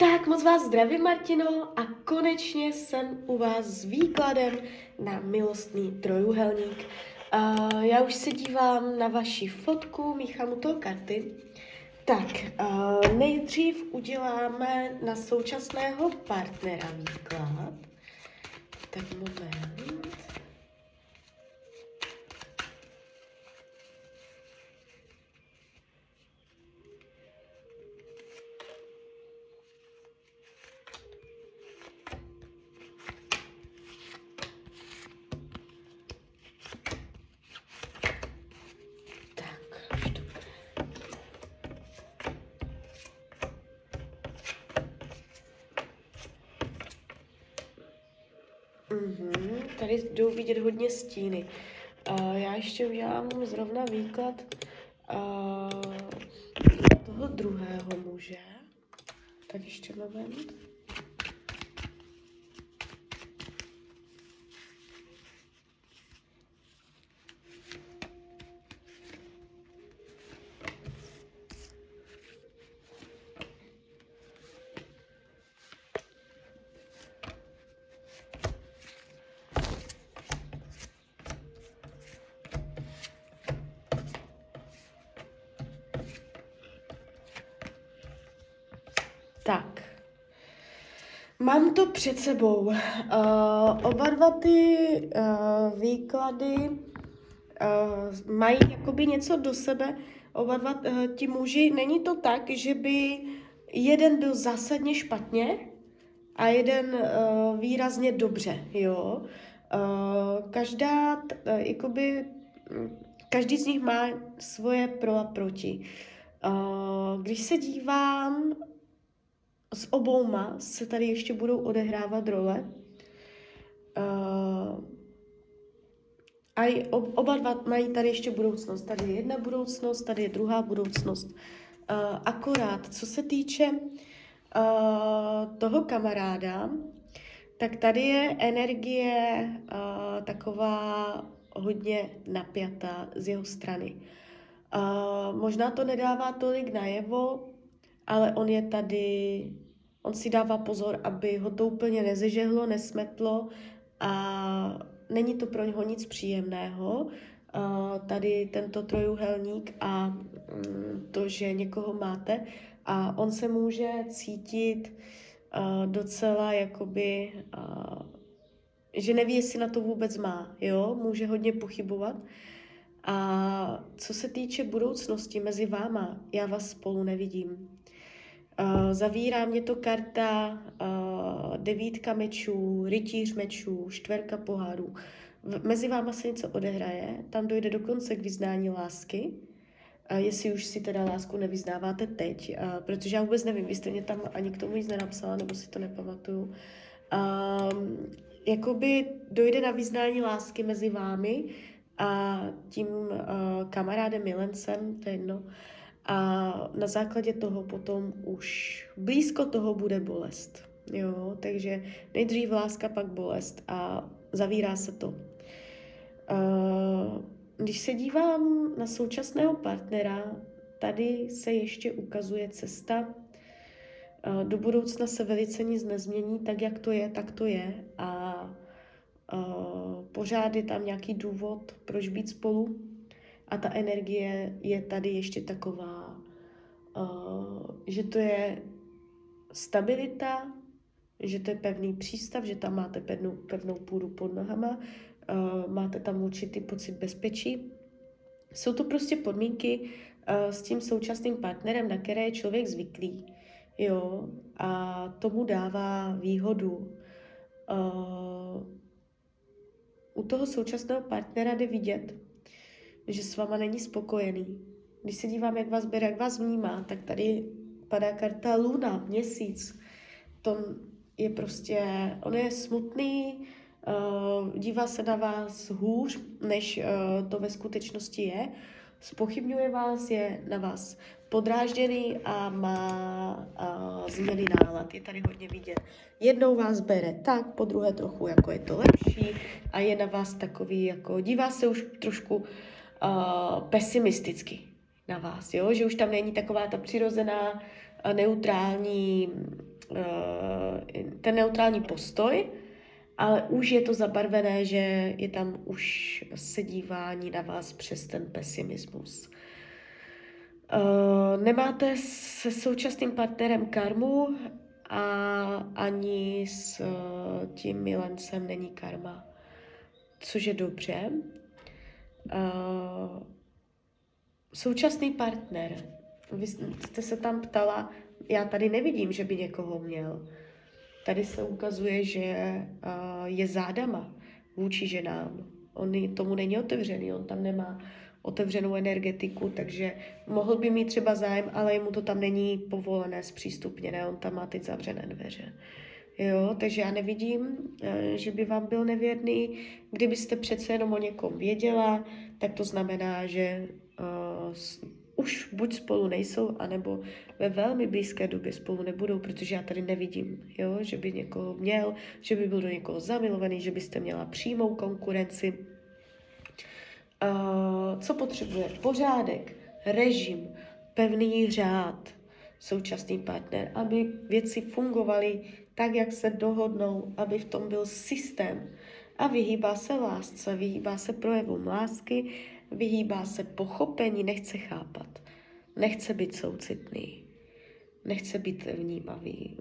Tak moc vás zdravím, Martino, a konečně jsem u vás s výkladem na milostný trojuhelník. Uh, já už se dívám na vaši fotku, míchám u toho karty. Tak, uh, nejdřív uděláme na současného partnera výklad. Tak moment. Tady jdou vidět hodně stíny. Uh, já ještě udělám zrovna výklad uh, toho druhého muže. Tak ještě moment. Tak. Mám to před sebou. Uh, oba dva ty uh, výklady uh, mají jakoby něco do sebe. Oba dva uh, ti muži, není to tak, že by jeden byl zásadně špatně a jeden uh, výrazně dobře, jo. Uh, každá, uh, jakoby, každý z nich má svoje pro a proti. Uh, když se dívám s obouma se tady ještě budou odehrávat role. Uh, a oba dva mají tady ještě budoucnost. Tady je jedna budoucnost, tady je druhá budoucnost. Uh, akorát, co se týče uh, toho kamaráda, tak tady je energie uh, taková hodně napjatá z jeho strany. Uh, možná to nedává tolik najevo, ale on je tady, on si dává pozor, aby ho to úplně nezežehlo, nesmetlo a není to pro něho nic příjemného. Tady tento trojuhelník a um, to, že někoho máte a on se může cítit docela jakoby, že neví, jestli na to vůbec má, jo, může hodně pochybovat. A co se týče budoucnosti mezi váma, já vás spolu nevidím. Uh, zavírá mě to karta uh, devítka mečů, rytíř mečů, čtverka pohárů. V, mezi váma se něco odehraje, tam dojde dokonce k vyznání lásky, uh, jestli už si teda lásku nevyznáváte teď, uh, protože já vůbec nevím, vy jste mě tam ani k tomu nic nenapsala, nebo si to nepamatuju. Um, jakoby dojde na vyznání lásky mezi vámi a tím uh, kamarádem, milencem, to je jedno, uh, a na základě toho potom už blízko toho bude bolest. Jo, takže nejdřív láska, pak bolest a zavírá se to. Když se dívám na současného partnera, tady se ještě ukazuje cesta. Do budoucna se velice nic nezmění, tak jak to je, tak to je. A pořád je tam nějaký důvod, proč být spolu. A ta energie je tady ještě taková, uh, že to je stabilita, že to je pevný přístav, že tam máte pevnou, pevnou půdu pod nohama, uh, máte tam určitý pocit bezpečí. Jsou to prostě podmínky uh, s tím současným partnerem, na které je člověk zvyklý. Jo, a tomu dává výhodu. Uh, u toho současného partnera jde vidět, že s váma není spokojený. Když se dívám, jak vás bere, jak vás vnímá, tak tady padá karta Luna, měsíc. To je prostě, on je smutný, uh, dívá se na vás hůř, než uh, to ve skutečnosti je, spochybňuje vás, je na vás podrážděný a má uh, změny nálad. Je tady hodně vidět. Jednou vás bere tak, po druhé trochu jako je to lepší a je na vás takový, jako dívá se už trošku uh, pesimisticky na vás, jo? že už tam není taková ta přirozená neutrální ten neutrální postoj, ale už je to zabarvené, že je tam už sedívání na vás přes ten pesimismus. Uh, nemáte se současným partnerem karmu a ani s uh, tím milencem není karma, což je dobře. Uh, současný partner, vy jste se tam ptala, já tady nevidím, že by někoho měl. Tady se ukazuje, že uh, je zádama vůči ženám. On tomu není otevřený, on tam nemá otevřenou energetiku, takže mohl by mít třeba zájem, ale jemu to tam není povolené, zpřístupněné, on tam má teď zavřené dveře. Jo, takže já nevidím, eh, že by vám byl nevěrný. Kdybyste přece jenom o někom věděla, tak to znamená, že uh, už buď spolu nejsou, anebo ve velmi blízké době spolu nebudou, protože já tady nevidím, jo, že by někoho měl, že by byl do někoho zamilovaný, že byste měla přímou konkurenci. Uh, co potřebuje? Pořádek, režim, pevný řád, současný partner, aby věci fungovaly tak, jak se dohodnou, aby v tom byl systém. A vyhýbá se lásce, vyhýbá se projevům lásky, vyhýbá se pochopení, nechce chápat, nechce být soucitný, nechce být vnímavý,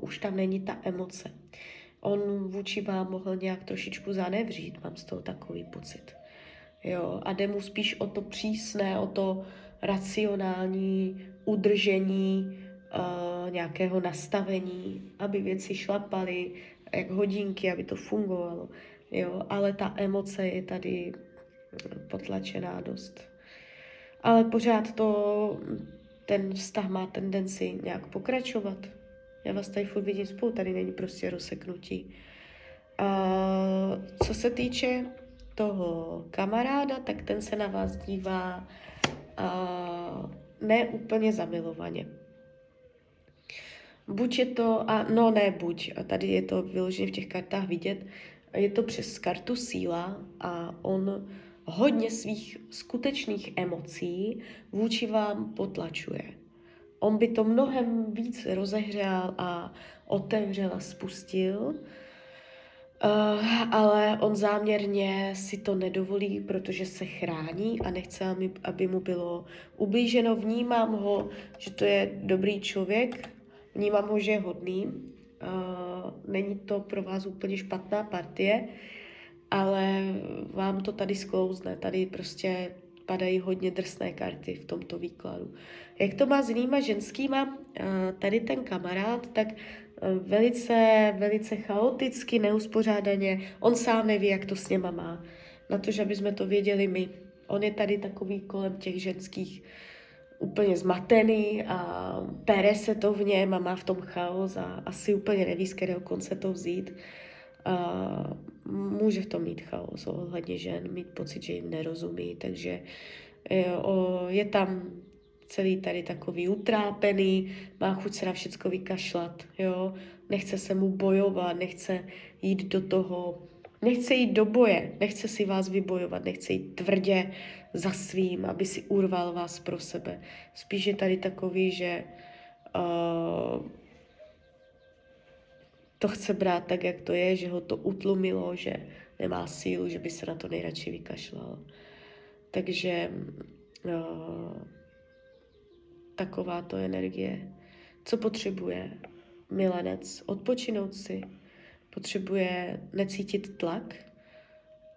už tam není ta emoce. On vůči vám mohl nějak trošičku zanevřít, mám z toho takový pocit. Jo, a jde mu spíš o to přísné, o to racionální udržení uh, nějakého nastavení, aby věci šlapaly, jak hodinky, aby to fungovalo. Jo, ale ta emoce je tady potlačená dost. Ale pořád to, ten vztah má tendenci nějak pokračovat. Já vás tady furt vidím spolu, tady není prostě rozseknutí. A co se týče toho kamaráda, tak ten se na vás dívá a, ne úplně zamilovaně. Buď je to, a no ne buď, a tady je to vyloženě v těch kartách vidět, je to přes kartu síla a on hodně svých skutečných emocí vůči vám potlačuje. On by to mnohem víc rozehřál a otevřel a spustil, Uh, ale on záměrně si to nedovolí, protože se chrání a nechce, aby, aby mu bylo ublíženo. Vnímám ho, že to je dobrý člověk, vnímám ho, že je hodný. Uh, není to pro vás úplně špatná partie, ale vám to tady sklouzne. Tady prostě padají hodně drsné karty v tomto výkladu. Jak to má s jinýma ženskýma, uh, tady ten kamarád, tak velice, velice chaoticky, neuspořádaně. On sám neví, jak to s něma má. Na to, že aby jsme to věděli my. On je tady takový kolem těch ženských úplně zmatený a pere se to v něm a má v tom chaos a asi úplně neví, z kterého konce to vzít. A může v tom mít chaos ohledně žen, mít pocit, že jim nerozumí, takže je tam celý tady takový utrápený, má chuť se na všecko vykašlat, jo, nechce se mu bojovat, nechce jít do toho, nechce jít do boje, nechce si vás vybojovat, nechce jít tvrdě za svým, aby si urval vás pro sebe. Spíš je tady takový, že uh, to chce brát tak, jak to je, že ho to utlumilo, že nemá sílu, že by se na to nejradši vykašlal. Takže uh, takováto energie. Co potřebuje milenec? Odpočinout si. Potřebuje necítit tlak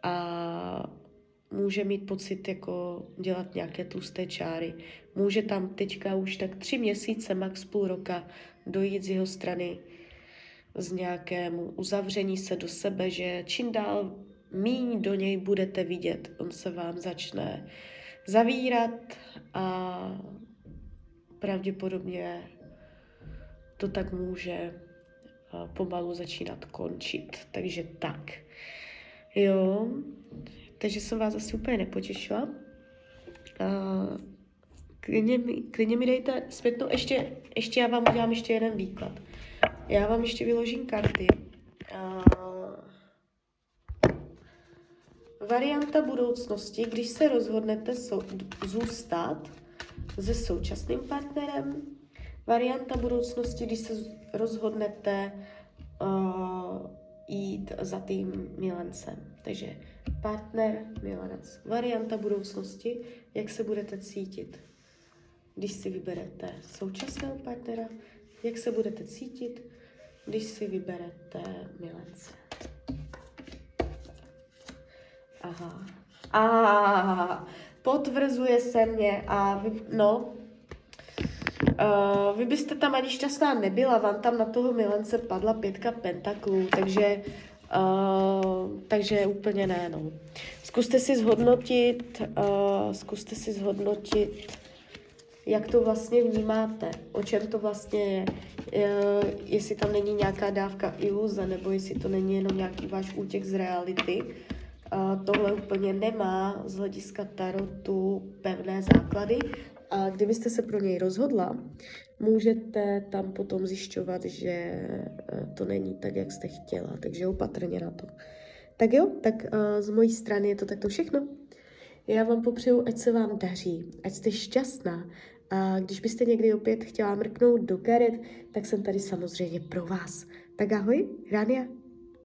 a může mít pocit jako dělat nějaké tlusté čáry. Může tam teďka už tak tři měsíce, max půl roka dojít z jeho strany z nějakému uzavření se do sebe, že čím dál míň do něj budete vidět, on se vám začne zavírat a pravděpodobně to tak může pomalu začínat končit. Takže tak. Jo, takže jsem vás asi úplně nepotěšila. Uh, klidně, mi, klidně mi dejte zpětnou, ještě, ještě já vám udělám ještě jeden výklad. Já vám ještě vyložím karty. Uh, varianta budoucnosti, když se rozhodnete sou, zůstat, se současným partnerem, Varianta budoucnosti, když se rozhodnete uh, jít za tím milencem. Takže partner, milenec. Varianta budoucnosti, jak se budete cítit, když si vyberete současného partnera, jak se budete cítit, když si vyberete milence. Aha. A potvrzuje se mě a vy, no, Uh, vy byste tam ani šťastná nebyla, vám tam na toho milence padla pětka pentaklů, takže, uh, takže úplně ne, no. Zkuste si zhodnotit, uh, zkuste si zhodnotit, jak to vlastně vnímáte, o čem to vlastně je, uh, jestli tam není nějaká dávka iluze, nebo jestli to není jenom nějaký váš útěk z reality. Uh, tohle úplně nemá z hlediska tarotu pevné základy, a kdybyste se pro něj rozhodla, můžete tam potom zjišťovat, že eh, to není tak, jak jste chtěla, takže opatrně na to. Tak jo, tak uh, z mojí strany je to takto všechno. Já vám popřeju, ať se vám daří, ať jste šťastná. A když byste někdy opět chtěla mrknout do karet, tak jsem tady samozřejmě pro vás. Tak ahoj, Rania.